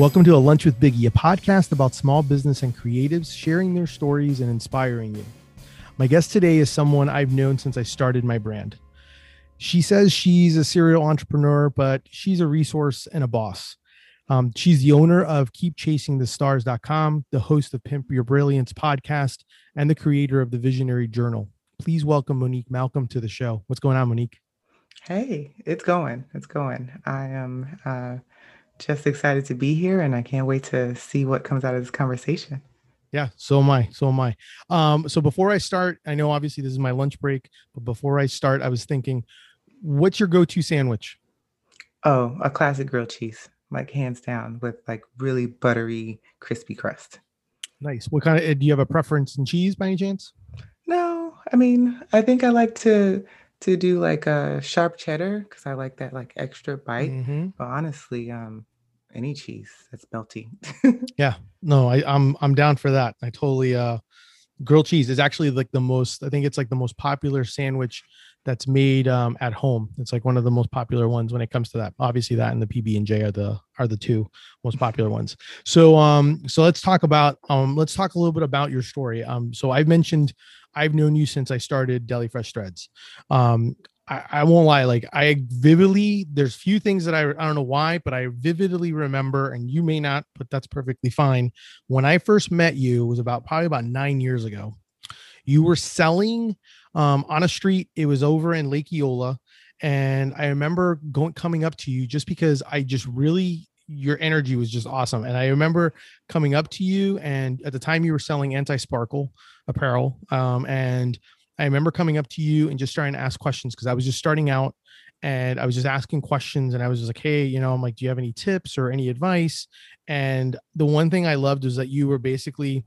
Welcome to A Lunch with Biggie, a podcast about small business and creatives sharing their stories and inspiring you. My guest today is someone I've known since I started my brand. She says she's a serial entrepreneur, but she's a resource and a boss. Um, she's the owner of KeepChasingTheStars.com, the host of Pimp Your Brilliance podcast, and the creator of the Visionary Journal. Please welcome Monique Malcolm to the show. What's going on, Monique? Hey, it's going. It's going. I am uh, just excited to be here and I can't wait to see what comes out of this conversation. Yeah, so am I. So am I. Um, so before I start, I know obviously this is my lunch break, but before I start, I was thinking, what's your go-to sandwich? Oh, a classic grilled cheese, like hands down, with like really buttery, crispy crust. Nice. What kind of do you have a preference in cheese by any chance? No, I mean, I think I like to to do like a sharp cheddar because I like that like extra bite. Mm-hmm. But honestly, um, any cheese that's melty. yeah, no, I, I'm I'm down for that. I totally uh, grilled cheese is actually like the most. I think it's like the most popular sandwich that's made um, at home. It's like one of the most popular ones when it comes to that. Obviously, that and the PB and J are the are the two most popular ones. So um, so let's talk about um, let's talk a little bit about your story. Um, so I've mentioned I've known you since I started Deli Fresh Threads. Um, I, I won't lie, like I vividly, there's few things that I, I don't know why, but I vividly remember, and you may not, but that's perfectly fine. When I first met you, was about probably about nine years ago. You were selling um, on a street. It was over in Lake Eola. And I remember going coming up to you just because I just really your energy was just awesome. And I remember coming up to you, and at the time you were selling anti sparkle apparel. Um, and I remember coming up to you and just starting to ask questions because I was just starting out and I was just asking questions and I was just like, hey, you know, I'm like, do you have any tips or any advice? And the one thing I loved was that you were basically,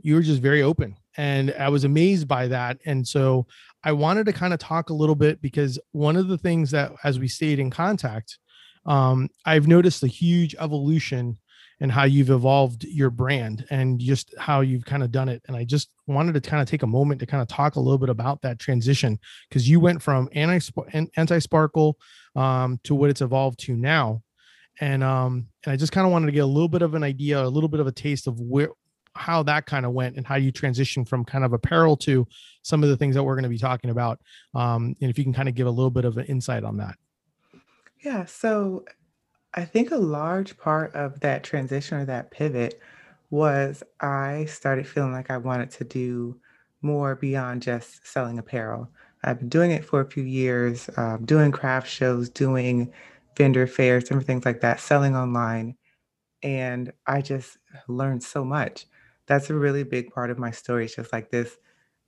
you were just very open and I was amazed by that. And so I wanted to kind of talk a little bit because one of the things that, as we stayed in contact, um, I've noticed a huge evolution and how you've evolved your brand and just how you've kind of done it. And I just wanted to kind of take a moment to kind of talk a little bit about that transition because you went from anti sparkle um, to what it's evolved to now. And um, and I just kind of wanted to get a little bit of an idea, a little bit of a taste of where how that kind of went and how you transition from kind of apparel to some of the things that we're going to be talking about. Um, and if you can kind of give a little bit of an insight on that. Yeah. So I think a large part of that transition or that pivot was I started feeling like I wanted to do more beyond just selling apparel. I've been doing it for a few years, um, doing craft shows, doing vendor fairs, different things like that, selling online. And I just learned so much. That's a really big part of my story. It's just like this,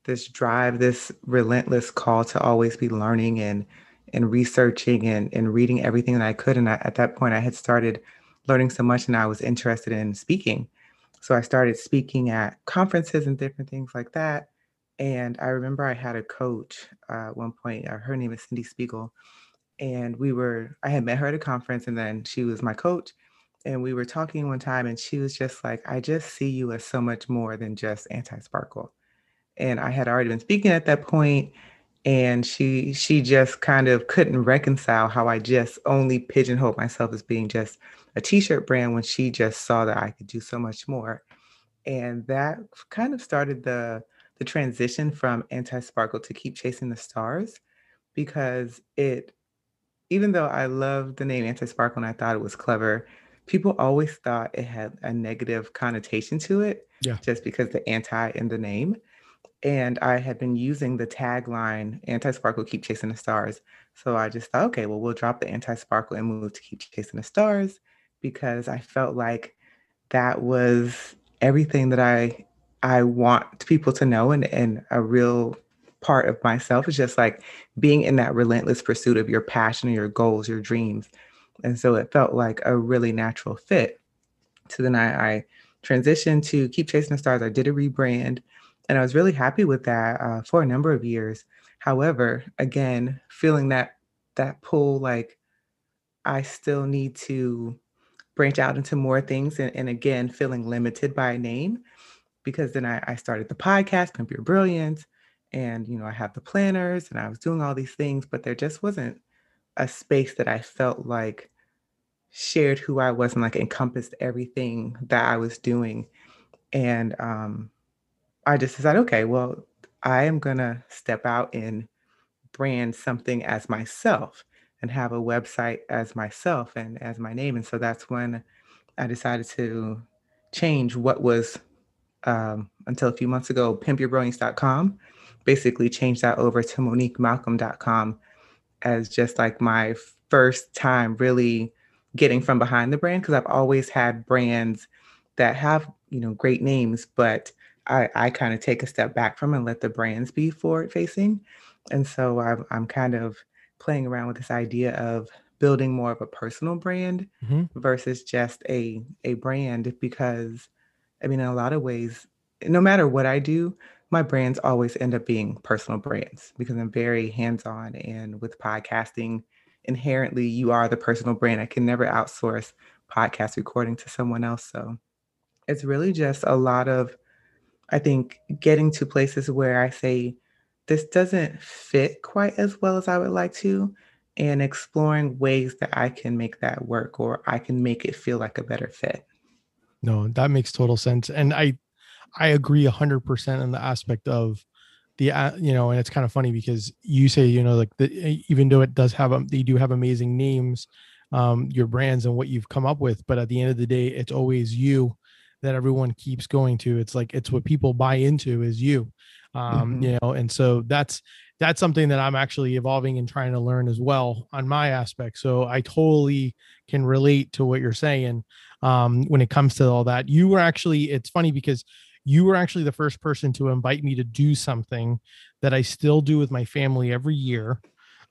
this drive, this relentless call to always be learning and and researching and, and reading everything that I could. And I, at that point, I had started learning so much and I was interested in speaking. So I started speaking at conferences and different things like that. And I remember I had a coach uh, at one point, uh, her name is Cindy Spiegel. And we were, I had met her at a conference and then she was my coach. And we were talking one time and she was just like, I just see you as so much more than just anti sparkle. And I had already been speaking at that point and she she just kind of couldn't reconcile how I just only pigeonholed myself as being just a t-shirt brand when she just saw that I could do so much more. And that kind of started the the transition from anti-sparkle to keep chasing the stars because it even though I loved the name anti-sparkle and I thought it was clever, people always thought it had a negative connotation to it yeah. just because the anti in the name and I had been using the tagline anti sparkle, keep chasing the stars. So I just thought, okay, well, we'll drop the anti sparkle and move to keep chasing the stars because I felt like that was everything that I I want people to know and, and a real part of myself is just like being in that relentless pursuit of your passion, your goals, your dreams. And so it felt like a really natural fit. So then I, I transitioned to Keep Chasing the Stars. I did a rebrand and I was really happy with that uh, for a number of years. However, again, feeling that that pull, like I still need to branch out into more things, and, and again, feeling limited by name, because then I, I started the podcast, Pimp Your Brilliance, and you know I have the planners, and I was doing all these things, but there just wasn't a space that I felt like shared who I was and like encompassed everything that I was doing. And um, I just decided, okay, well, I am gonna step out and brand something as myself and have a website as myself and as my name. And so that's when I decided to change what was um, until a few months ago, pimpyourbrilliance.com. Basically, change that over to moniquemalcolm.com as just like my first time really getting from behind the brand because I've always had brands that have you know great names, but I, I kind of take a step back from and let the brands be forward facing. And so I'm, I'm kind of playing around with this idea of building more of a personal brand mm-hmm. versus just a a brand because I mean in a lot of ways no matter what I do my brands always end up being personal brands because I'm very hands-on and with podcasting inherently you are the personal brand. I can never outsource podcast recording to someone else so it's really just a lot of I think getting to places where I say this doesn't fit quite as well as I would like to, and exploring ways that I can make that work or I can make it feel like a better fit. No, that makes total sense. And I I agree 100% in the aspect of the uh, you know and it's kind of funny because you say you know like the, even though it does have um, they do have amazing names um your brands and what you've come up with but at the end of the day it's always you that everyone keeps going to it's like it's what people buy into is you. Um mm-hmm. you know and so that's that's something that i'm actually evolving and trying to learn as well on my aspect. So i totally can relate to what you're saying um when it comes to all that. You were actually it's funny because you were actually the first person to invite me to do something that i still do with my family every year.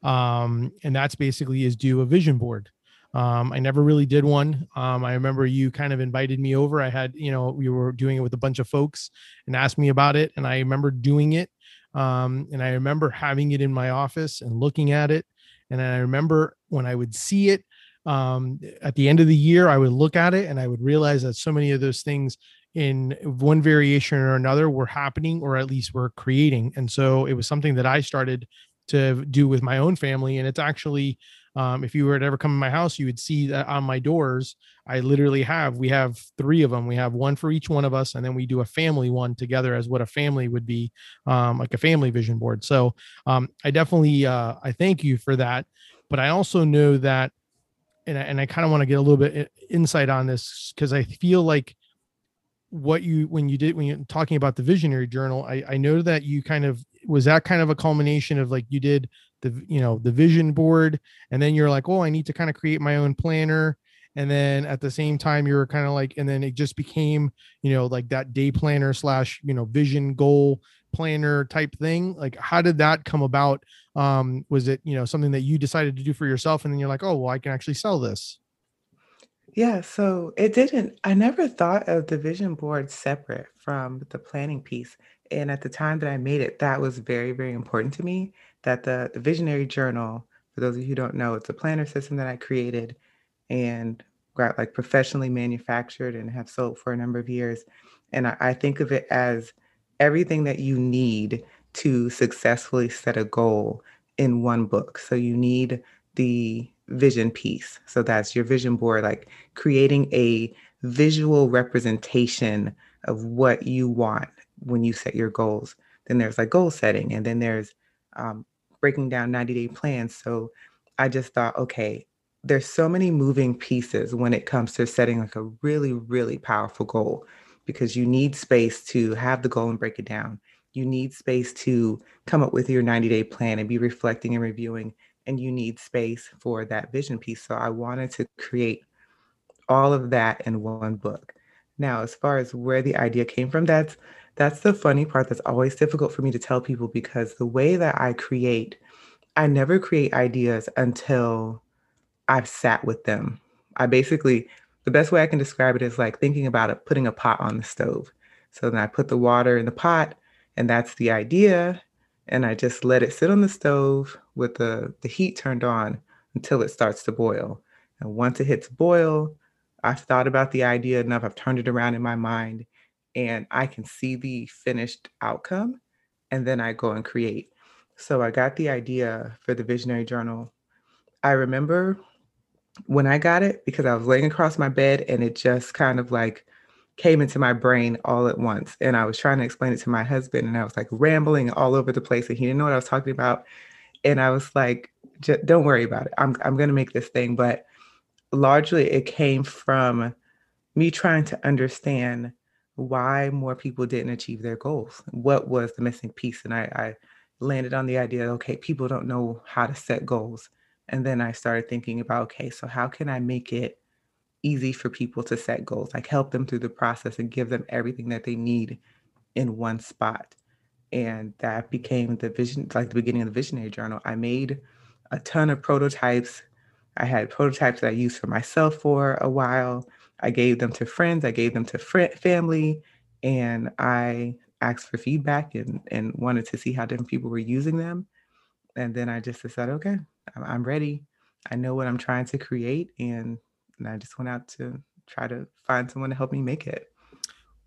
Um and that's basically is do a vision board um, I never really did one. Um, I remember you kind of invited me over. I had, you know, we were doing it with a bunch of folks and asked me about it. And I remember doing it. Um, and I remember having it in my office and looking at it. And I remember when I would see it um, at the end of the year, I would look at it and I would realize that so many of those things in one variation or another were happening or at least were creating. And so it was something that I started to do with my own family. And it's actually um, if you were to ever come in my house, you would see that on my doors, I literally have, we have three of them. We have one for each one of us, and then we do a family one together as what a family would be, um, like a family vision board. So um, I definitely, uh, I thank you for that. But I also know that, and I, and I kind of want to get a little bit insight on this because I feel like what you when you did when you're talking about the visionary journal I, I know that you kind of was that kind of a culmination of like you did the you know the vision board and then you're like oh i need to kind of create my own planner and then at the same time you're kind of like and then it just became you know like that day planner slash you know vision goal planner type thing like how did that come about? Um was it you know something that you decided to do for yourself and then you're like oh well i can actually sell this yeah so it didn't i never thought of the vision board separate from the planning piece and at the time that i made it that was very very important to me that the, the Visionary Journal, for those of you who don't know, it's a planner system that I created and got like professionally manufactured and have sold for a number of years. And I, I think of it as everything that you need to successfully set a goal in one book. So you need the vision piece. So that's your vision board, like creating a visual representation of what you want when you set your goals. Then there's like goal setting, and then there's um, breaking down 90 day plans. So I just thought, okay, there's so many moving pieces when it comes to setting like a really, really powerful goal because you need space to have the goal and break it down. You need space to come up with your 90 day plan and be reflecting and reviewing. And you need space for that vision piece. So I wanted to create all of that in one book. Now, as far as where the idea came from, that's that's the funny part that's always difficult for me to tell people because the way that I create, I never create ideas until I've sat with them. I basically, the best way I can describe it is like thinking about it, putting a pot on the stove. So then I put the water in the pot, and that's the idea. And I just let it sit on the stove with the, the heat turned on until it starts to boil. And once it hits boil, I've thought about the idea enough, I've turned it around in my mind, and I can see the finished outcome and then I go and create. So I got the idea for the Visionary Journal. I remember when I got it, because I was laying across my bed and it just kind of like came into my brain all at once. And I was trying to explain it to my husband and I was like rambling all over the place and he didn't know what I was talking about. And I was like, don't worry about it. I'm, I'm going to make this thing. But largely it came from me trying to understand why more people didn't achieve their goals. What was the missing piece? And I, I landed on the idea okay, people don't know how to set goals. And then I started thinking about okay, so how can I make it easy for people to set goals, like help them through the process and give them everything that they need in one spot. And that became the vision, like the beginning of the visionary journal. I made a ton of prototypes. I had prototypes that I used for myself for a while. I gave them to friends, I gave them to friend, family, and I asked for feedback and, and wanted to see how different people were using them. And then I just decided, okay, I'm ready. I know what I'm trying to create, and and I just went out to try to find someone to help me make it.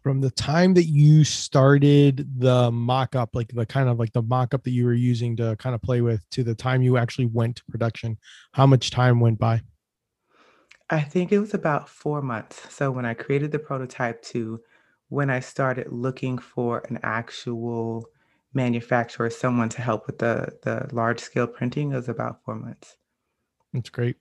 From the time that you started the mock up, like the kind of like the mock up that you were using to kind of play with, to the time you actually went to production, how much time went by? I think it was about four months. So when I created the prototype to when I started looking for an actual manufacturer, someone to help with the the large scale printing, it was about four months. That's great.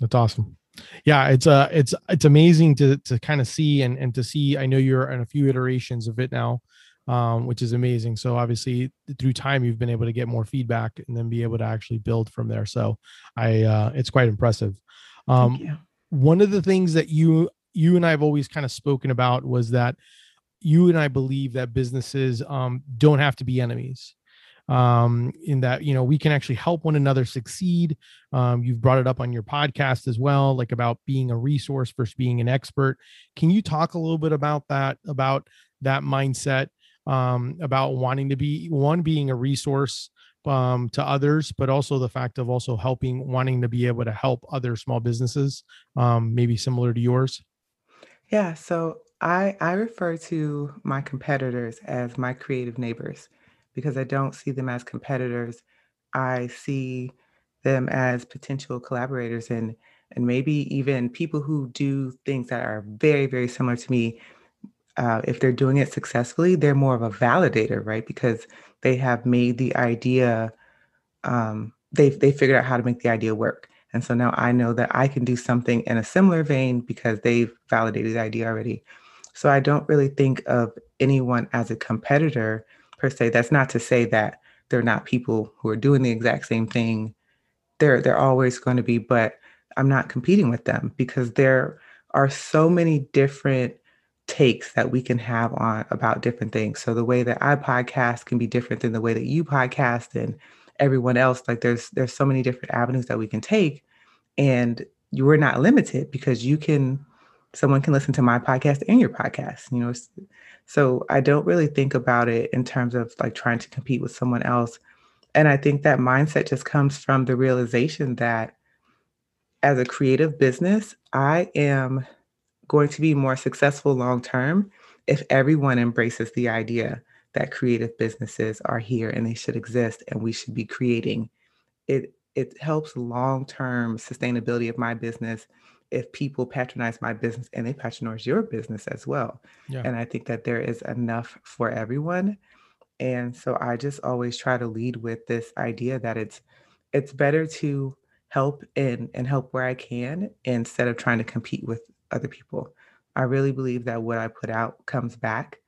That's awesome yeah it's uh it's it's amazing to to kind of see and and to see i know you're in a few iterations of it now um which is amazing. So obviously through time you've been able to get more feedback and then be able to actually build from there. So i uh it's quite impressive. Um one of the things that you you and i've always kind of spoken about was that you and i believe that businesses um don't have to be enemies um, in that you know we can actually help one another succeed. Um, you've brought it up on your podcast as well, like about being a resource versus being an expert. Can you talk a little bit about that? About that mindset, um, about wanting to be one being a resource um, to others, but also the fact of also helping, wanting to be able to help other small businesses, um, maybe similar to yours. Yeah. So I I refer to my competitors as my creative neighbors because I don't see them as competitors. I see them as potential collaborators and and maybe even people who do things that are very very similar to me. Uh, if they're doing it successfully, they're more of a validator, right? Because they have made the idea. Um, they they figured out how to make the idea work, and so now I know that I can do something in a similar vein because they've validated the idea already. So I don't really think of anyone as a competitor per se. That's not to say that they're not people who are doing the exact same thing. They're they're always going to be, but I'm not competing with them because there are so many different takes that we can have on about different things. So the way that I podcast can be different than the way that you podcast and everyone else. Like there's there's so many different avenues that we can take. And you are not limited because you can someone can listen to my podcast and your podcast. You know, so I don't really think about it in terms of like trying to compete with someone else. And I think that mindset just comes from the realization that as a creative business, I am going to be more successful long term if everyone embraces the idea that creative businesses are here and they should exist and we should be creating. It it helps long term sustainability of my business if people patronize my business and they patronize your business as well. Yeah. And I think that there is enough for everyone. And so I just always try to lead with this idea that it's it's better to help and and help where I can instead of trying to compete with other people. I really believe that what I put out comes back.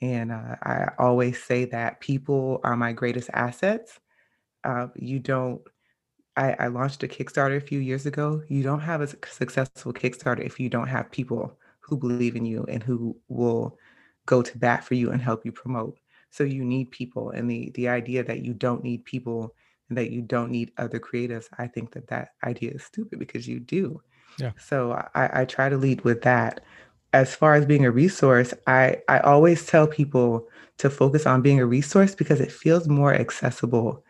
And uh, I always say that people are my greatest assets. Uh, you don't I, I launched a Kickstarter a few years ago. You don't have a successful Kickstarter if you don't have people who believe in you and who will go to bat for you and help you promote. So you need people, and the the idea that you don't need people and that you don't need other creatives, I think that that idea is stupid because you do. Yeah. So I, I try to lead with that. As far as being a resource, I I always tell people to focus on being a resource because it feels more accessible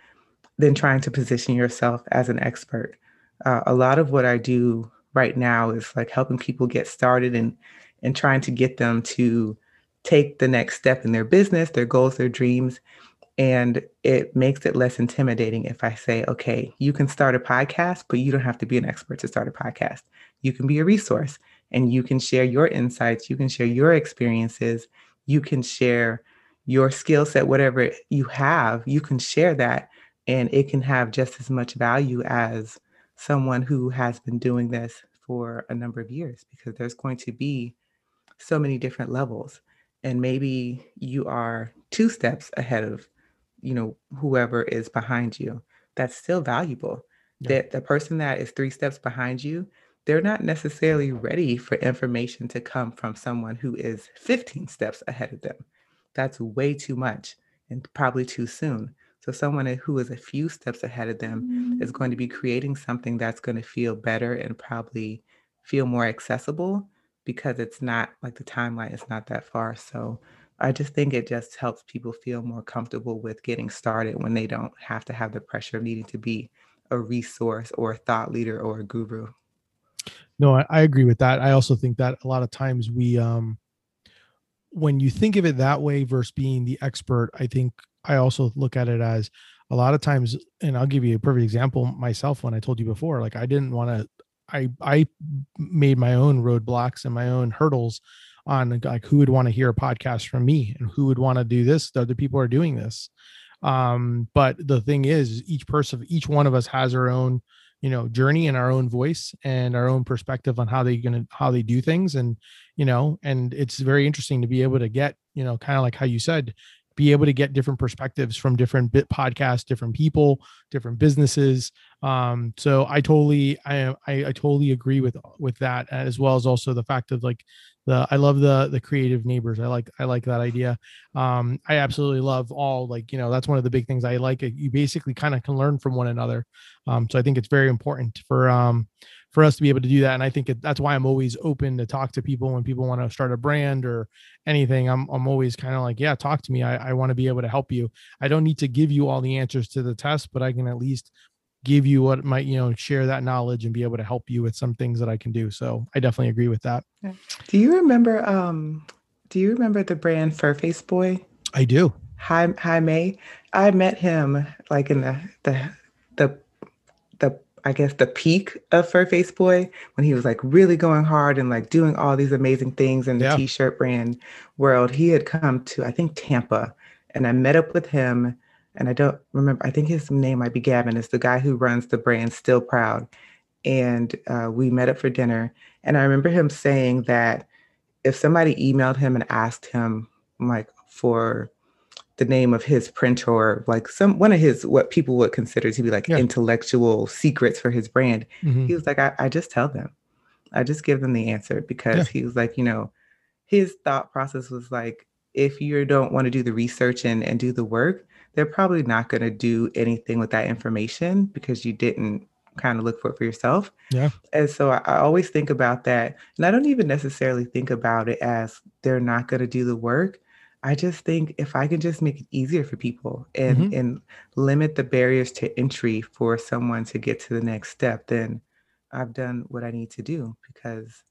than trying to position yourself as an expert. Uh, a lot of what I do right now is like helping people get started and and trying to get them to take the next step in their business, their goals, their dreams. And it makes it less intimidating if I say, okay, you can start a podcast, but you don't have to be an expert to start a podcast. You can be a resource and you can share your insights, you can share your experiences, you can share your skill set, whatever you have, you can share that and it can have just as much value as someone who has been doing this for a number of years because there's going to be so many different levels and maybe you are two steps ahead of you know whoever is behind you. That's still valuable. Yeah. that the person that is three steps behind you they're not necessarily ready for information to come from someone who is 15 steps ahead of them. That's way too much and probably too soon so someone who is a few steps ahead of them mm-hmm. is going to be creating something that's going to feel better and probably feel more accessible because it's not like the timeline is not that far. So I just think it just helps people feel more comfortable with getting started when they don't have to have the pressure of needing to be a resource or a thought leader or a guru. No, I, I agree with that. I also think that a lot of times we um when you think of it that way versus being the expert, I think I also look at it as a lot of times, and I'll give you a perfect example myself when I told you before, like I didn't want to, I, I made my own roadblocks and my own hurdles on like who would want to hear a podcast from me and who would want to do this. The other people are doing this. Um, but the thing is each person, each one of us has our own, you know, journey and our own voice and our own perspective on how they gonna how they do things. And, you know, and it's very interesting to be able to get, you know, kind of like how you said, be able to get different perspectives from different bit podcasts, different people, different businesses. Um, so I totally, I, I, I totally agree with with that, as well as also the fact of like the I love the the creative neighbors. I like I like that idea. Um, I absolutely love all like you know that's one of the big things I like. You basically kind of can learn from one another. Um, so I think it's very important for um for us to be able to do that. And I think it, that's why I'm always open to talk to people when people want to start a brand or anything. I'm, I'm always kind of like, yeah, talk to me. I, I want to be able to help you. I don't need to give you all the answers to the test, but I can at least give you what might, you know, share that knowledge and be able to help you with some things that I can do. So I definitely agree with that. Do you remember, um, do you remember the brand Furface Boy? I do. Hi, hi, May. I met him like in the, the, the I guess the peak of Furface Boy when he was like really going hard and like doing all these amazing things in the yeah. t-shirt brand world. He had come to I think Tampa, and I met up with him. And I don't remember. I think his name might be Gavin. Is the guy who runs the brand Still Proud, and uh, we met up for dinner. And I remember him saying that if somebody emailed him and asked him like for the name of his printer, like some one of his what people would consider to be like yeah. intellectual secrets for his brand. Mm-hmm. He was like, I, I, just tell them, I just give them the answer because yeah. he was like, you know, his thought process was like, if you don't want to do the research and and do the work, they're probably not going to do anything with that information because you didn't kind of look for it for yourself. Yeah. And so I, I always think about that, and I don't even necessarily think about it as they're not going to do the work I just think if I can just make it easier for people and mm-hmm. and limit the barriers to entry for someone to get to the next step, then I've done what I need to do because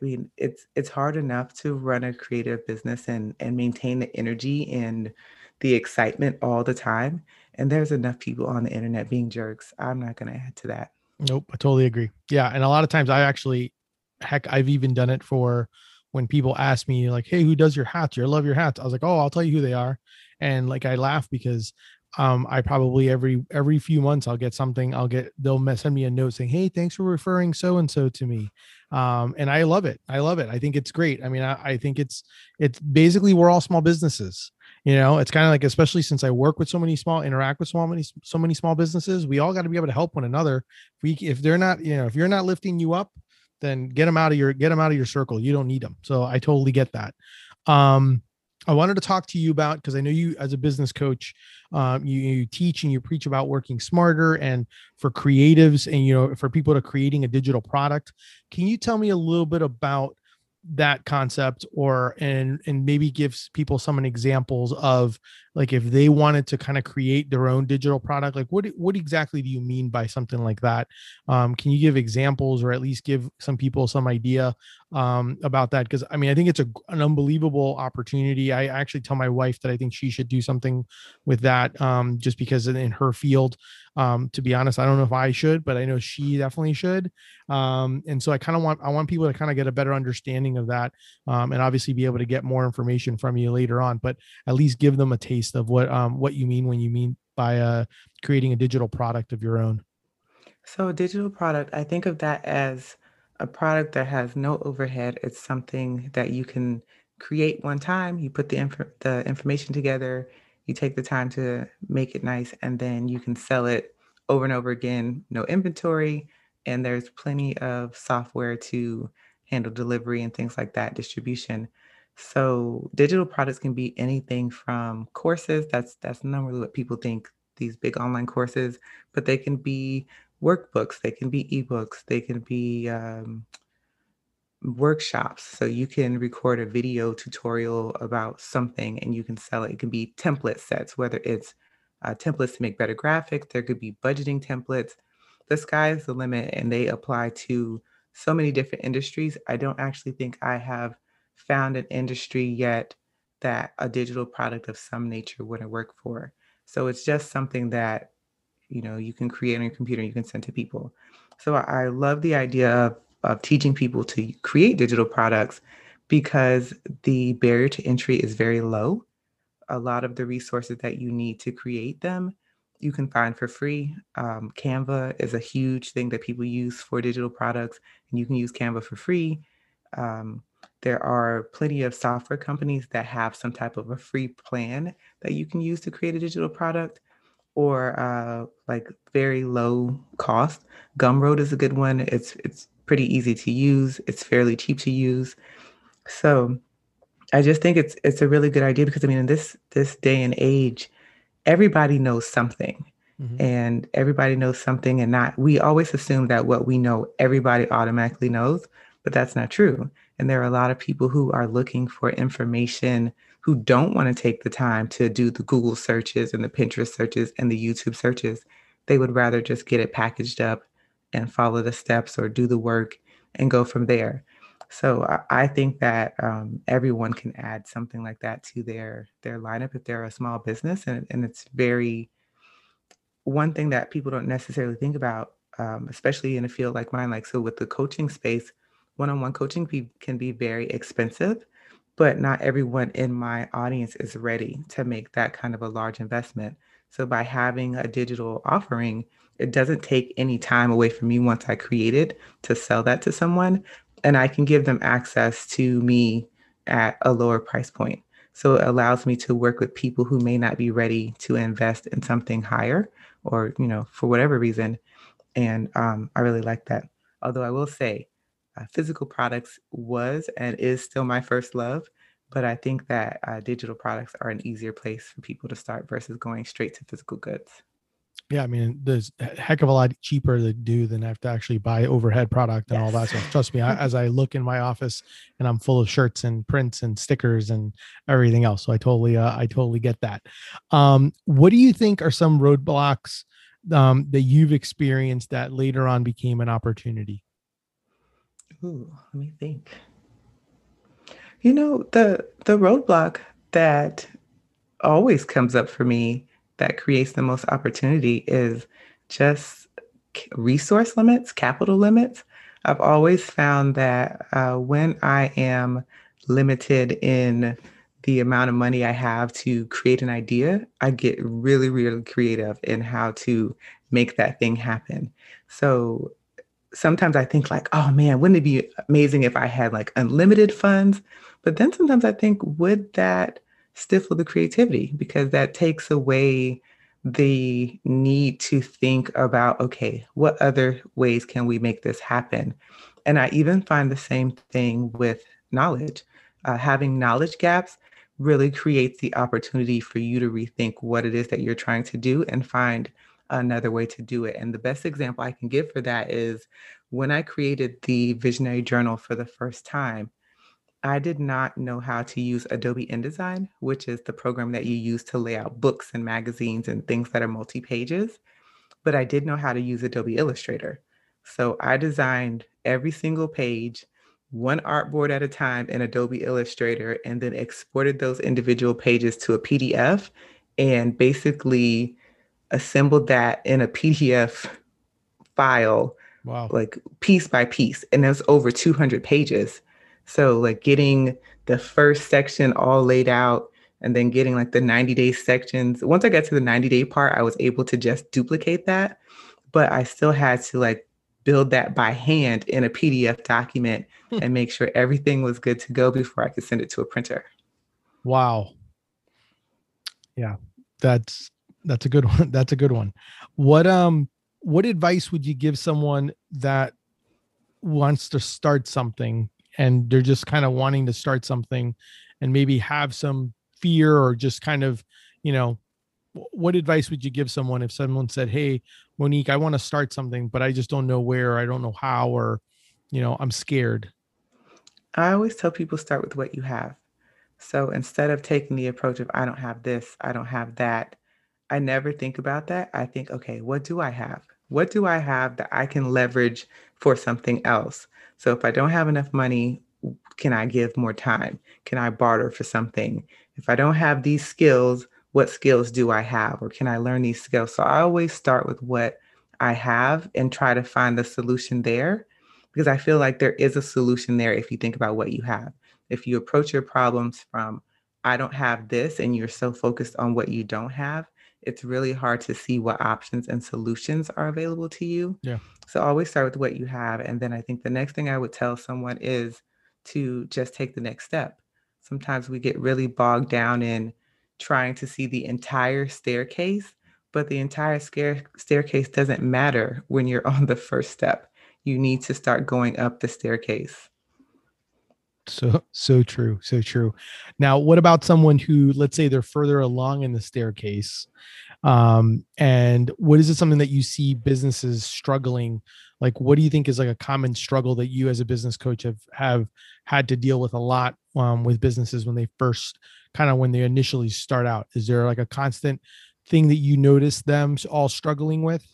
I mean it's it's hard enough to run a creative business and and maintain the energy and the excitement all the time. And there's enough people on the internet being jerks. I'm not gonna add to that. Nope, I totally agree. Yeah. And a lot of times I actually heck, I've even done it for when people ask me like, "Hey, who does your hats? I love your hats." I was like, "Oh, I'll tell you who they are," and like I laugh because um, I probably every every few months I'll get something. I'll get they'll send me a note saying, "Hey, thanks for referring so and so to me," um, and I love it. I love it. I think it's great. I mean, I, I think it's it's basically we're all small businesses. You know, it's kind of like especially since I work with so many small, interact with so many so many small businesses, we all got to be able to help one another. If we if they're not, you know, if you're not lifting you up, then get them out of your get them out of your circle. You don't need them. So I totally get that. Um, I wanted to talk to you about because I know you as a business coach, um, you, you teach and you preach about working smarter and for creatives and you know for people to creating a digital product. Can you tell me a little bit about that concept or and and maybe gives people some examples of like if they wanted to kind of create their own digital product like what what exactly do you mean by something like that? Um, can you give examples or at least give some people some idea um, about that because I mean I think it's a, an unbelievable opportunity. I actually tell my wife that I think she should do something with that um, just because in her field. Um, to be honest, I don't know if I should, but I know she definitely should. Um, and so I kind of want I want people to kind of get a better understanding of that, um, and obviously be able to get more information from you later on. But at least give them a taste of what um, what you mean when you mean by uh, creating a digital product of your own. So, a digital product, I think of that as a product that has no overhead. It's something that you can create one time. You put the inf- the information together, you take the time to make it nice, and then you can sell it over and over again. No inventory, and there's plenty of software to handle delivery and things like that, distribution. So digital products can be anything from courses. That's that's normally what people think these big online courses, but they can be workbooks, they can be ebooks, they can be um, workshops. So you can record a video tutorial about something and you can sell it. It can be template sets, whether it's uh, templates to make better graphics, there could be budgeting templates. The sky is the limit and they apply to so many different industries. I don't actually think I have found an industry yet that a digital product of some nature wouldn't work for. So it's just something that you know you can create on your computer you can send to people. So i love the idea of, of teaching people to create digital products because the barrier to entry is very low. A lot of the resources that you need to create them you can find for free. Um, canva is a huge thing that people use for digital products and you can use canva for free. Um, there are plenty of software companies that have some type of a free plan that you can use to create a digital product or uh, like very low cost. Gumroad is a good one. It's it's pretty easy to use. It's fairly cheap to use. So I just think it's it's a really good idea because I mean in this this day and age, everybody knows something. Mm-hmm. And everybody knows something and not we always assume that what we know everybody automatically knows, but that's not true. And there are a lot of people who are looking for information who don't want to take the time to do the Google searches and the Pinterest searches and the YouTube searches. They would rather just get it packaged up and follow the steps or do the work and go from there. So I, think that um, everyone can add something like that to their their lineup if they're a small business, and and it's very one thing that people don't necessarily think about, um, especially in a field like mine. Like so, with the coaching space, one-on-one coaching be, can be very expensive but not everyone in my audience is ready to make that kind of a large investment. So by having a digital offering, it doesn't take any time away from me once I create it to sell that to someone. And I can give them access to me at a lower price point. So it allows me to work with people who may not be ready to invest in something higher or, you know, for whatever reason. And um, I really like that. Although I will say, uh, physical products was and is still my first love, but I think that uh, digital products are an easier place for people to start versus going straight to physical goods. Yeah, I mean, there's a heck of a lot cheaper to do than have to actually buy overhead product and yes. all that stuff. Trust me, I, as I look in my office and I'm full of shirts and prints and stickers and everything else, so I totally, uh, I totally get that. Um, what do you think are some roadblocks um, that you've experienced that later on became an opportunity? Ooh, let me think. You know, the the roadblock that always comes up for me that creates the most opportunity is just resource limits, capital limits. I've always found that uh, when I am limited in the amount of money I have to create an idea, I get really, really creative in how to make that thing happen. So sometimes I think like, oh man, wouldn't it be amazing if I had like unlimited funds? But then sometimes I think, would that stifle the creativity? Because that takes away the need to think about, okay, what other ways can we make this happen? And I even find the same thing with knowledge. Uh, having knowledge gaps really creates the opportunity for you to rethink what it is that you're trying to do and find another way to do it. And the best example I can give for that is when I created the Visionary Journal for the first time, I did not know how to use Adobe InDesign, which is the program that you use to lay out books and magazines and things that are multi pages, but I did know how to use Adobe Illustrator. So I designed every single page one artboard at a time in Adobe Illustrator and then exported those individual pages to a PDF and basically assembled that in a PDF file, Wow. like piece by piece. And there's over 200 pages. So, like getting the first section all laid out and then getting like the 90 day sections. Once I got to the 90 day part, I was able to just duplicate that, but I still had to like build that by hand in a PDF document Hmm. and make sure everything was good to go before I could send it to a printer. Wow. Yeah, that's that's a good one. That's a good one. What um what advice would you give someone that wants to start something and they're just kind of wanting to start something and maybe have some fear or just kind of, you know, what advice would you give someone if someone said, "Hey, Monique, I want to start something, but I just don't know where, I don't know how or, you know, I'm scared." I always tell people start with what you have. So instead of taking the approach of I don't have this, I don't have that, I never think about that. I think, okay, what do I have? What do I have that I can leverage for something else? So if I don't have enough money, can I give more time? Can I barter for something? If I don't have these skills, what skills do I have? Or can I learn these skills? So I always start with what I have and try to find the solution there because I feel like there is a solution there if you think about what you have. If you approach your problems from, I don't have this, and you're so focused on what you don't have, it's really hard to see what options and solutions are available to you. Yeah. So always start with what you have. And then I think the next thing I would tell someone is to just take the next step. Sometimes we get really bogged down in trying to see the entire staircase, but the entire scare, staircase doesn't matter when you're on the first step. You need to start going up the staircase. So so true, so true. Now, what about someone who, let's say, they're further along in the staircase, um, and what is it something that you see businesses struggling? Like, what do you think is like a common struggle that you, as a business coach, have have had to deal with a lot um, with businesses when they first kind of when they initially start out? Is there like a constant thing that you notice them all struggling with?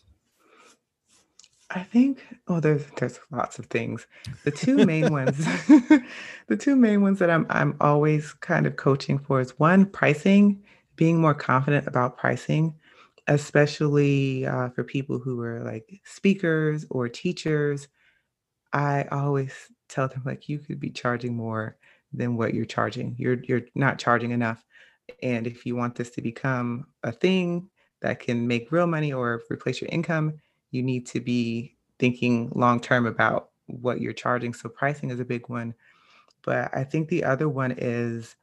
I think, oh, there's there's lots of things. The two main ones, the two main ones that I'm I'm always kind of coaching for is one, pricing, being more confident about pricing, especially uh, for people who are like speakers or teachers. I always tell them like you could be charging more than what you're charging. You're you're not charging enough. And if you want this to become a thing that can make real money or replace your income, you need to be thinking long term about what you're charging. So pricing is a big one. But I think the other one is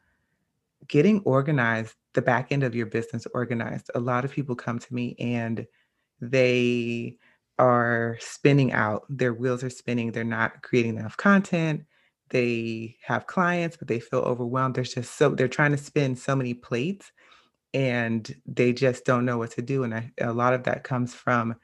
getting organized, the back end of your business organized. A lot of people come to me and they are spinning out, their wheels are spinning, they're not creating enough content. They have clients, but they feel overwhelmed. There's just so they're trying to spin so many plates and they just don't know what to do. And I, a lot of that comes from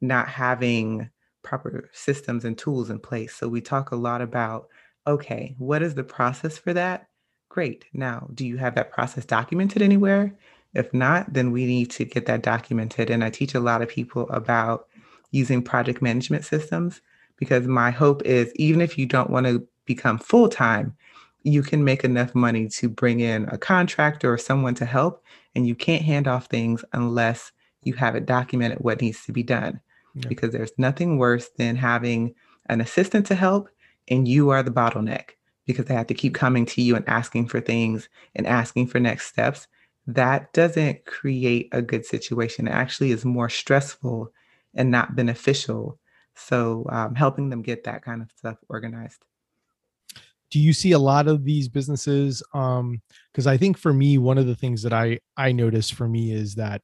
not having proper systems and tools in place. So we talk a lot about okay, what is the process for that? Great. Now, do you have that process documented anywhere? If not, then we need to get that documented. And I teach a lot of people about using project management systems because my hope is even if you don't want to become full time, you can make enough money to bring in a contractor or someone to help. And you can't hand off things unless you have it documented what needs to be done. Yeah. Because there's nothing worse than having an assistant to help and you are the bottleneck because they have to keep coming to you and asking for things and asking for next steps. That doesn't create a good situation. It actually is more stressful and not beneficial. So, um, helping them get that kind of stuff organized. do you see a lot of these businesses um because i think for me one of the things that i i notice for me is that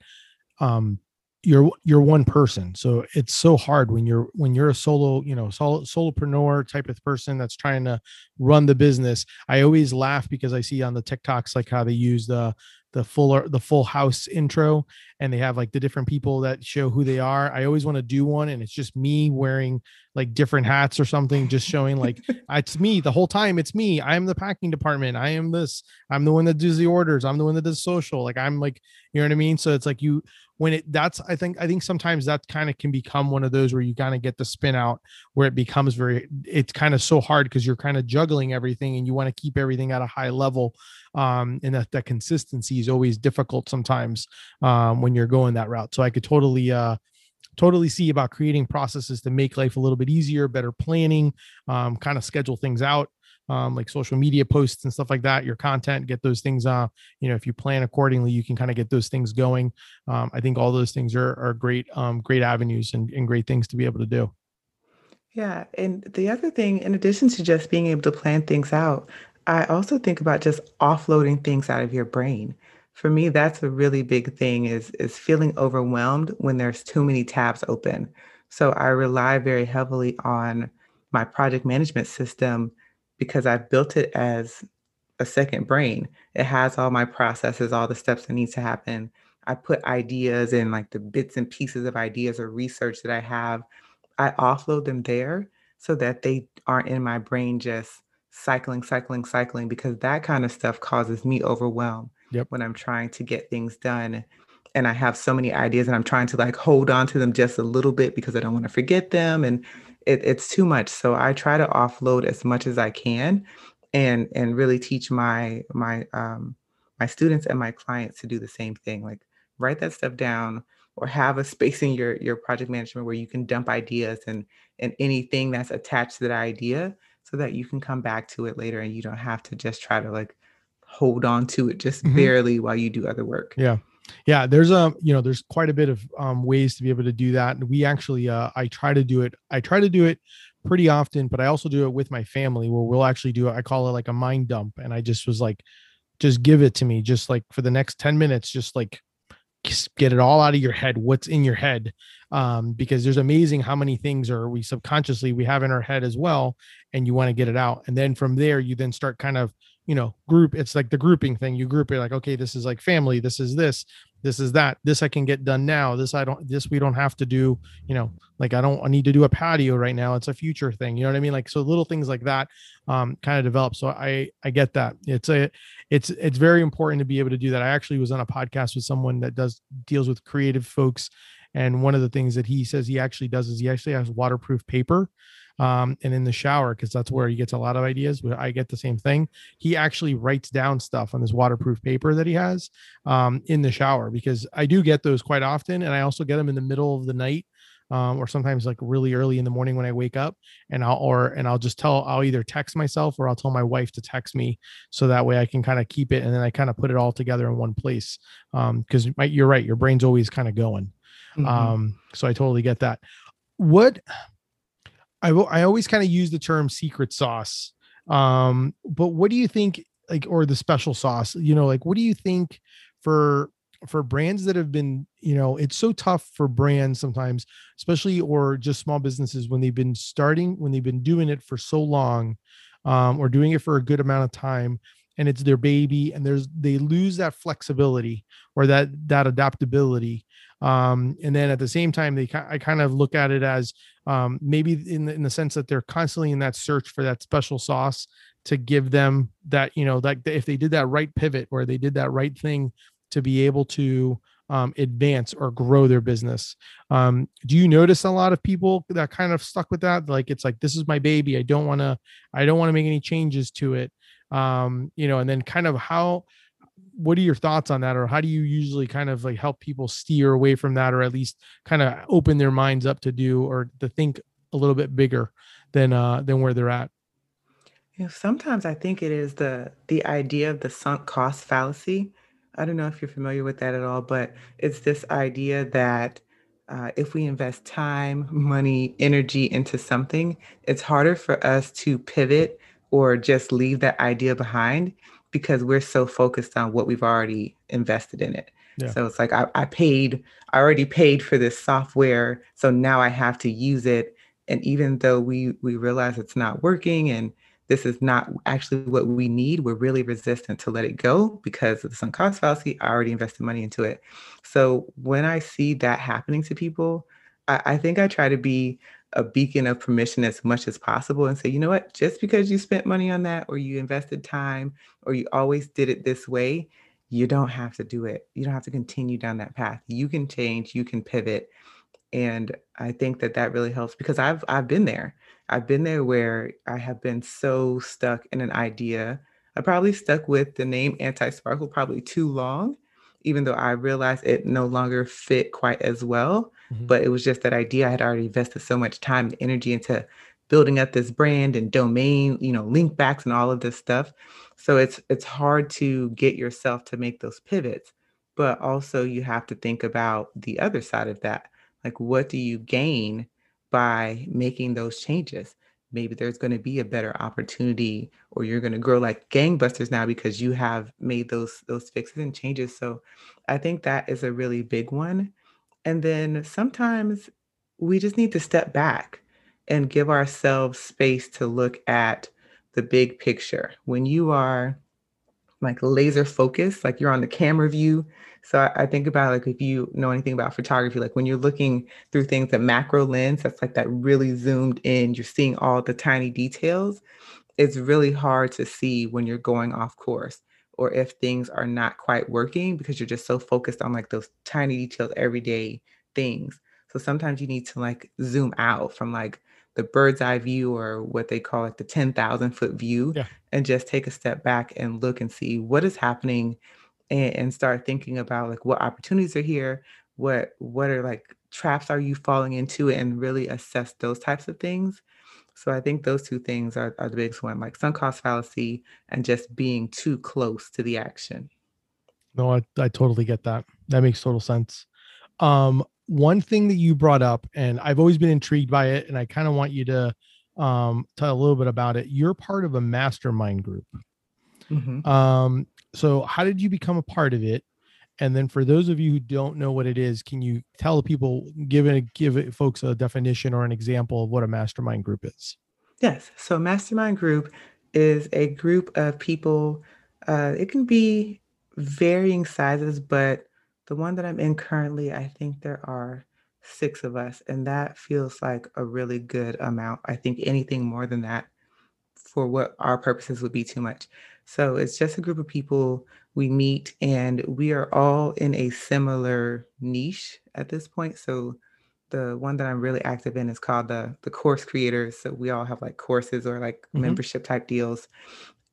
um you're you're one person. So it's so hard when you're when you're a solo you know solo solopreneur type of person that's trying to run the business. I always laugh because i see on the tiktoks like how they use the the full the full house intro and they have like the different people that show who they are. I always want to do one and it's just me wearing like different hats or something just showing like it's me the whole time it's me. I'm the packing department. I am this. I'm the one that does the orders. I'm the one that does social. Like i'm like you know what i mean? So it's like you when it that's i think i think sometimes that kind of can become one of those where you kind of get the spin out where it becomes very it's kind of so hard because you're kind of juggling everything and you want to keep everything at a high level um and that, that consistency is always difficult sometimes um when you're going that route. So i could totally uh totally see about creating processes to make life a little bit easier better planning um, kind of schedule things out um, like social media posts and stuff like that, your content, get those things, uh, you know, if you plan accordingly, you can kind of get those things going. Um, I think all those things are, are great, um, great avenues and, and great things to be able to do. Yeah. And the other thing, in addition to just being able to plan things out, I also think about just offloading things out of your brain. For me, that's a really big thing is is feeling overwhelmed when there's too many tabs open. So I rely very heavily on my project management system because I've built it as a second brain. It has all my processes, all the steps that need to happen. I put ideas and like the bits and pieces of ideas or research that I have, I offload them there so that they aren't in my brain just cycling, cycling, cycling, because that kind of stuff causes me overwhelm yep. when I'm trying to get things done. And I have so many ideas and I'm trying to like hold on to them just a little bit because I don't want to forget them. And it, it's too much. So I try to offload as much as I can and and really teach my my um my students and my clients to do the same thing. Like write that stuff down or have a space in your your project management where you can dump ideas and and anything that's attached to that idea so that you can come back to it later and you don't have to just try to like hold on to it just mm-hmm. barely while you do other work. Yeah. Yeah there's a you know there's quite a bit of um, ways to be able to do that. And we actually uh, i try to do it i try to do it pretty often but i also do it with my family where we'll actually do it i call it like a mind dump. And i just was like just give it to me just like for the next 10 minutes just like get it all out of your head what's in your head. Um, because there's amazing how many things are we subconsciously we have in our head as well and you want to get it out. And then from there you then start kind of you know group it's like the grouping thing. You group it like okay this is like family this is this this is that this i can get done now this i don't this we don't have to do you know like i don't I need to do a patio right now it's a future thing you know what i mean? Like so little things like that um kind of develop so i i get that. It's a it's it's very important to be able to do that. I actually was on a podcast with someone that does deals with creative folks and one of the things that he says he actually does is he actually has waterproof paper um, and in the shower because that's where he gets a lot of ideas. I get the same thing. He actually writes down stuff on this waterproof paper that he has um, in the shower because I do get those quite often, and I also get them in the middle of the night. Um, or sometimes like really early in the morning when I wake up and I'll or and I'll just tell I'll either text myself or I'll tell my wife to text me so that way I can kind of keep it and then I kind of put it all together in one place because um, you're right your brain's always kind of going mm-hmm. um, so I totally get that what I I always kind of use the term secret sauce. Um, but what do you think like or the special sauce, you know, like what do you think for for brands that have been, you know, it's so tough for brands sometimes, especially or just small businesses when they've been starting, when they've been doing it for so long, um, or doing it for a good amount of time and it's their baby and there's they lose that flexibility or that that adaptability um, and then at the same time they i kind of look at it as um, maybe in the, in the sense that they're constantly in that search for that special sauce to give them that you know that if they did that right pivot or they did that right thing to be able to um, advance or grow their business. Um, do you notice a lot of people that kind of stuck with that? Like it's like this is my baby. I don't want to. I don't want to make any changes to it. Um, you know, and then kind of how what are your thoughts on that? Or how do you usually kind of like help people steer away from that or at least kind of open their minds up to do or to think a little bit bigger than uh than where they're at? You know sometimes i think it is the the idea of the sunk cost fallacy. I don't know if you're familiar with that at all but it's this idea that uh, if we invest time money energy into something it's harder for us to pivot or just leave that idea behind because we're so focused on what we've already invested in it. Yeah. So it's like I, I paid, I already paid for this software, so now I have to use it. And even though we we realize it's not working and this is not actually what we need, we're really resistant to let it go because of the sunk cost fallacy. I already invested money into it. So when I see that happening to people, I, I think I try to be a beacon of permission as much as possible and say, you know what, just because you spent money on that or you invested time or you always did it this way, you don't have to do it. You don't have to continue down that path. You can change, you can pivot. And I think that that really helps because I've I've been there. I've been there where I have been so stuck in an idea. I probably stuck with the name Anti Sparkle probably too long, even though I realized it no longer fit quite as well. Mm-hmm. But it was just that idea. I had already invested so much time and energy into building up this brand and domain, you know, link backs and all of this stuff. So it's it's hard to get yourself to make those pivots, but also you have to think about the other side of that. Like what do you gain by making those changes? Maybe there's going to be a better opportunity or you're going to grow like gangbusters now because you have made those those fixes and changes. So I think that is a really big one. And then sometimes we just need to step back and give ourselves space to look at the big picture. When you are like laser focused, like you're on the camera view. So I, I, think about like if you know anything about photography, like when you're looking through things at macro lens, that's like that really zoomed in, you're seeing all the tiny details. It's really hard to see when you're going off course or if things are not quite working because you're just so focused on like those tiny details, everyday things. So sometimes you need to like zoom out from like the bird's eye view or what they call it the 10,000 foot view yeah. and just take a step back and look and see what is happening and, and start thinking about like what opportunities are here what what are like traps are you falling into and really assess those types of things so I think those two things are, are the biggest one, like sunk cost fallacy and just being too close to the action. No, I, I totally get that. That makes total sense. Um, one thing that you brought up, and I've always been intrigued by it, and I kind of want you to um, tell a little bit about it. You're part of a mastermind group. Mm-hmm. Um, so how did you become a part of it? And then for those of you who don't know what it is, can you tell people, give it, give it folks a definition or an example of what a mastermind group is? Yes. So mastermind group is a group of people. Uh, it can be varying sizes, but the one that I'm in currently, I think there are six of us, and that feels like a really good amount. I think anything more than that for what our purposes would be too much. So it's just a group of people we meet, and we are all in a similar niche at this point. So the one that I'm really active in is called the the course creators. So we all have like courses or like mm-hmm. membership type deals.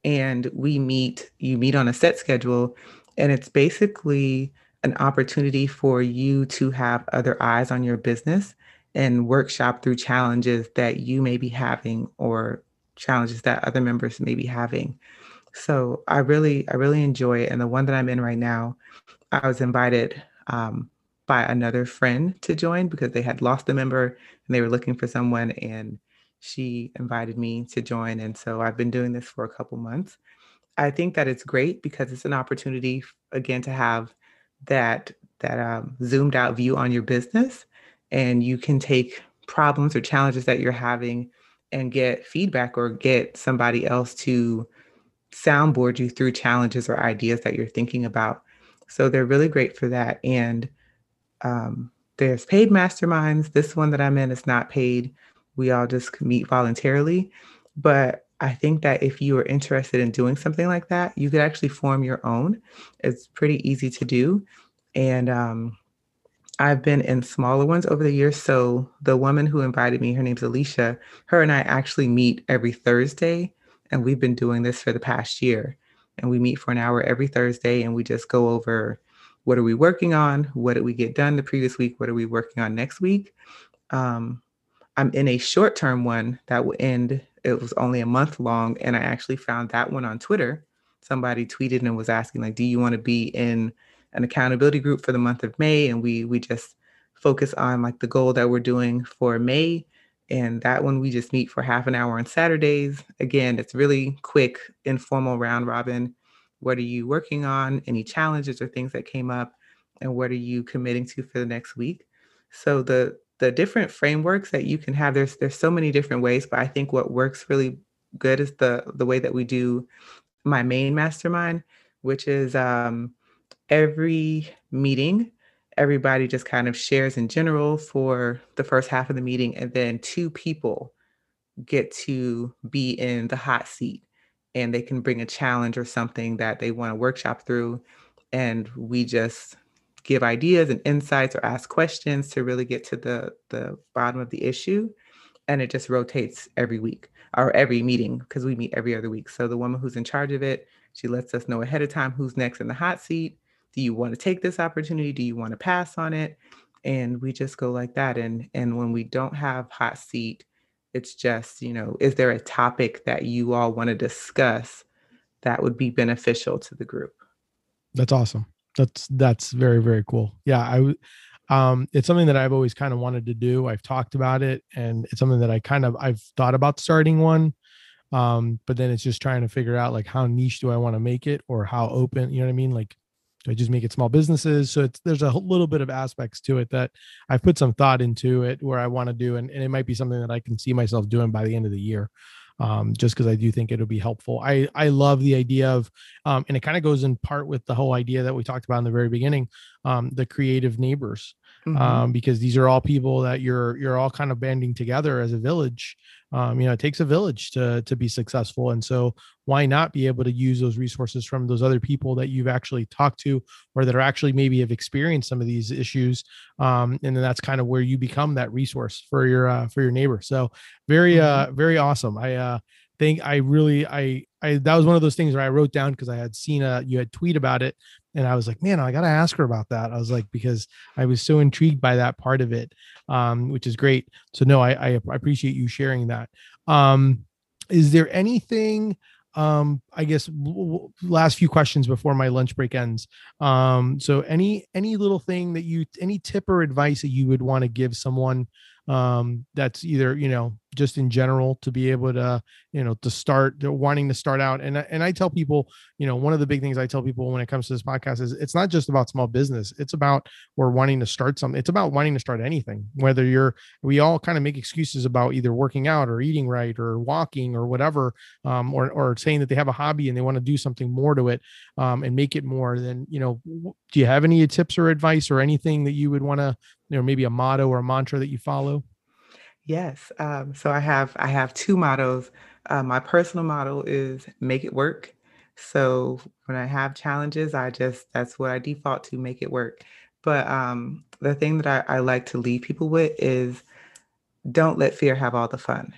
And we meet, you meet on a set schedule, and it's basically an opportunity for you to have other eyes on your business and workshop through challenges that you may be having or challenges that other members may be having. So I really, I really enjoy it. And the one that I'm in right now, I was invited um, by another friend to join because they had lost a member and they were looking for someone and she invited me to join. And so I've been doing this for a couple months. I think that it's great because it's an opportunity again to have that that um, zoomed out view on your business and you can take problems or challenges that you're having and get feedback or get somebody else to soundboard you through challenges or ideas that you're thinking about so they're really great for that and um, there's paid masterminds this one that i'm in is not paid we all just meet voluntarily but I think that if you are interested in doing something like that, you could actually form your own. It's pretty easy to do. And um, I've been in smaller ones over the years. So the woman who invited me, her name's Alicia, her and I actually meet every Thursday. And we've been doing this for the past year. And we meet for an hour every Thursday and we just go over what are we working on? What did we get done the previous week? What are we working on next week? Um, I'm in a short term one that will end it was only a month long and i actually found that one on twitter somebody tweeted and was asking like do you want to be in an accountability group for the month of may and we we just focus on like the goal that we're doing for may and that one we just meet for half an hour on saturdays. Again it's really quick informal round robin. What are you working on? Any challenges or things that came up? And what are you committing to for the next week? So the the different frameworks that you can have there's there's so many different ways but i think what works really good is the the way that we do my main mastermind, which is um, every meeting, everybody just kind of shares in general for the first half of the meeting, and then two people get to be in the hot seat and they can bring a challenge or something that they want to workshop through. And we just give ideas and insights or ask questions to really get to the, the bottom of the issue. And it just rotates every week or every meeting because we meet every other week. So the woman who's in charge of it, she lets us know ahead of time who's next in the hot seat. Do you want to take this opportunity? Do you want to pass on it? And we just go like that. And and when we don't have hot seat, it's just, you know, is there a topic that you all want to discuss that would be beneficial to the group? That's awesome. That's that's very very cool. Yeah, I um it's something that I've always kind of wanted to do. I've talked about it and it's something that I kind of I've thought about starting one. Um but then it's just trying to figure out like how niche do I want to make it or how open, you know what I mean? Like do I just make it small businesses? So there's a little bit of aspects to it that I've put some thought into it where I want to do, and, and it might be something that I can see myself doing by the end of the year. Um, just because I do think it'll be helpful. I I love the idea of, um, and it kind of goes in part with the whole idea that we talked about in the very beginning, um, the creative neighbors, mm-hmm. um, because these are all people that you're you're all kind of banding together as a village um, you know it takes a village to to be successful and so why not be able to use those resources from those other people that you've actually talked to or that are actually maybe have experienced some of these issues um, and then that's kind of where you become that resource for your uh, for your neighbor so very mm-hmm. uh very awesome i uh think i really i i that was one of those things where i wrote down because i had seen a you had tweet about it and I was like, man, I got to ask her about that. I was like, because I was so intrigued by that part of it, um, which is great. So no, I, I appreciate you sharing that. Um, is there anything? Um, I guess last few questions before my lunch break ends. Um, so any any little thing that you any tip or advice that you would want to give someone um, that's either you know just in general to be able to you know to start wanting to start out. And and I tell people you know one of the big things I tell people when it comes to this podcast is it's not just about small business. It's about we're wanting to start something it's about wanting to start anything whether you're we all kind of make excuses about either working out or eating right or walking or whatever um, or or saying that they have a hobby and they want to do something more to it um, and make it more then you know do you have any tips or advice or anything that you would want to you know maybe a motto or a mantra that you follow Yes. Um, so I have I have two mottos. Uh, my personal motto is make it work. So when I have challenges, I just that's what I default to make it work. But um, the thing that I, I like to leave people with is don't let fear have all the fun.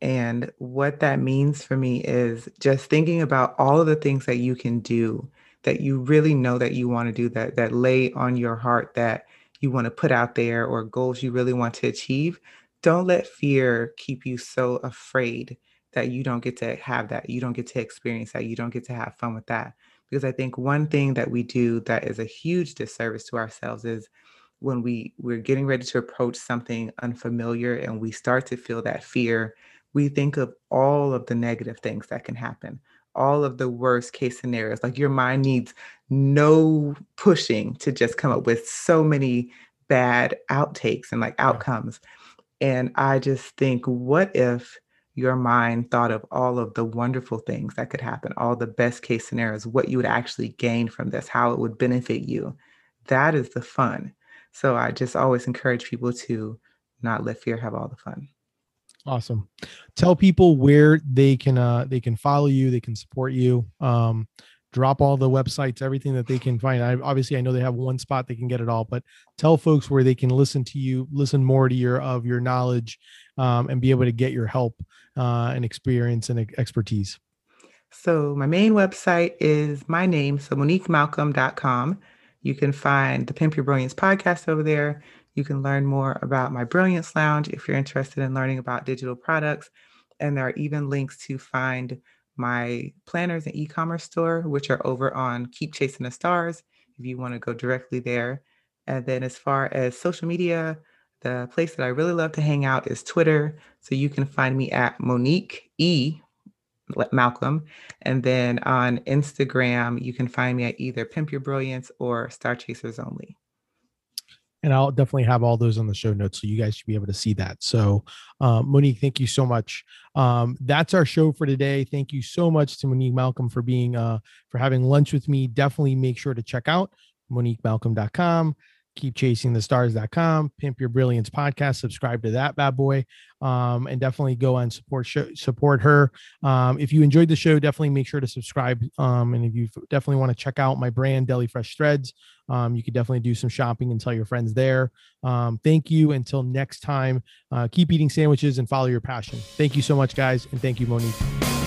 And what that means for me is just thinking about all of the things that you can do that you really know that you want to do that that lay on your heart that you want to put out there or goals you really want to achieve don't let fear keep you so afraid that you don't get to have that. You don't get to experience that. You don't get to have fun with that. Because I think one thing that we do that is a huge disservice to ourselves is when we we're getting ready to approach something unfamiliar and we start to feel that fear, we think of all of the negative things that can happen, all of the worst case scenarios. Like your mind needs no pushing to just come up with so many bad outtakes and like outcomes. Yeah and I just think, what if your mind thought of all of the wonderful things that could happen, all the best case scenarios, what you would actually gain from this, how it would benefit you? That is the fun. So I just always encourage people to not let fear have all the fun. Awesome. Tell people where they can uh they can follow you, they can support you. Um drop all the websites, everything that they can find. I obviously I know they have one spot they can get it all, but tell folks where they can listen to you, listen more to your of your knowledge, um, and be able to get your help uh, and experience and expertise. So my main website is my name, so moniquemalcolm.com. You can find the Pimp Your Brilliance podcast over there. You can learn more about my Brilliance Lounge if you're interested in learning about digital products. And there are even links to find my planners and e-commerce store, which are over on Keep Chasing the Stars, if you want to go directly there. And then as far as social media, the place that I really love to hang out is Twitter. So you can find me at Monique E. Malcolm. And then on Instagram, you can find me at either Pimp Your Brilliance or Star Chasers Only. And I'll definitely have all those on the show notes so you guys should be able to see that. So, uh, Monique, thank you so much. Um, that's our show for today. Thank you so much to Monique Malcolm for being uh, for having lunch with me. Definitely make sure to check out moniquemalcolm.com keep chasing the stars.com pimp your brilliance podcast subscribe to that bad boy um, and definitely go and support show, support her. Um, if you enjoyed the show definitely make sure to subscribe um, and if you definitely want to check out my brand deli fresh threads um, you could definitely do some shopping and tell your friends there. Um, thank you until next time uh, keep eating sandwiches and follow your passion. Thank you so much guys and thank you monique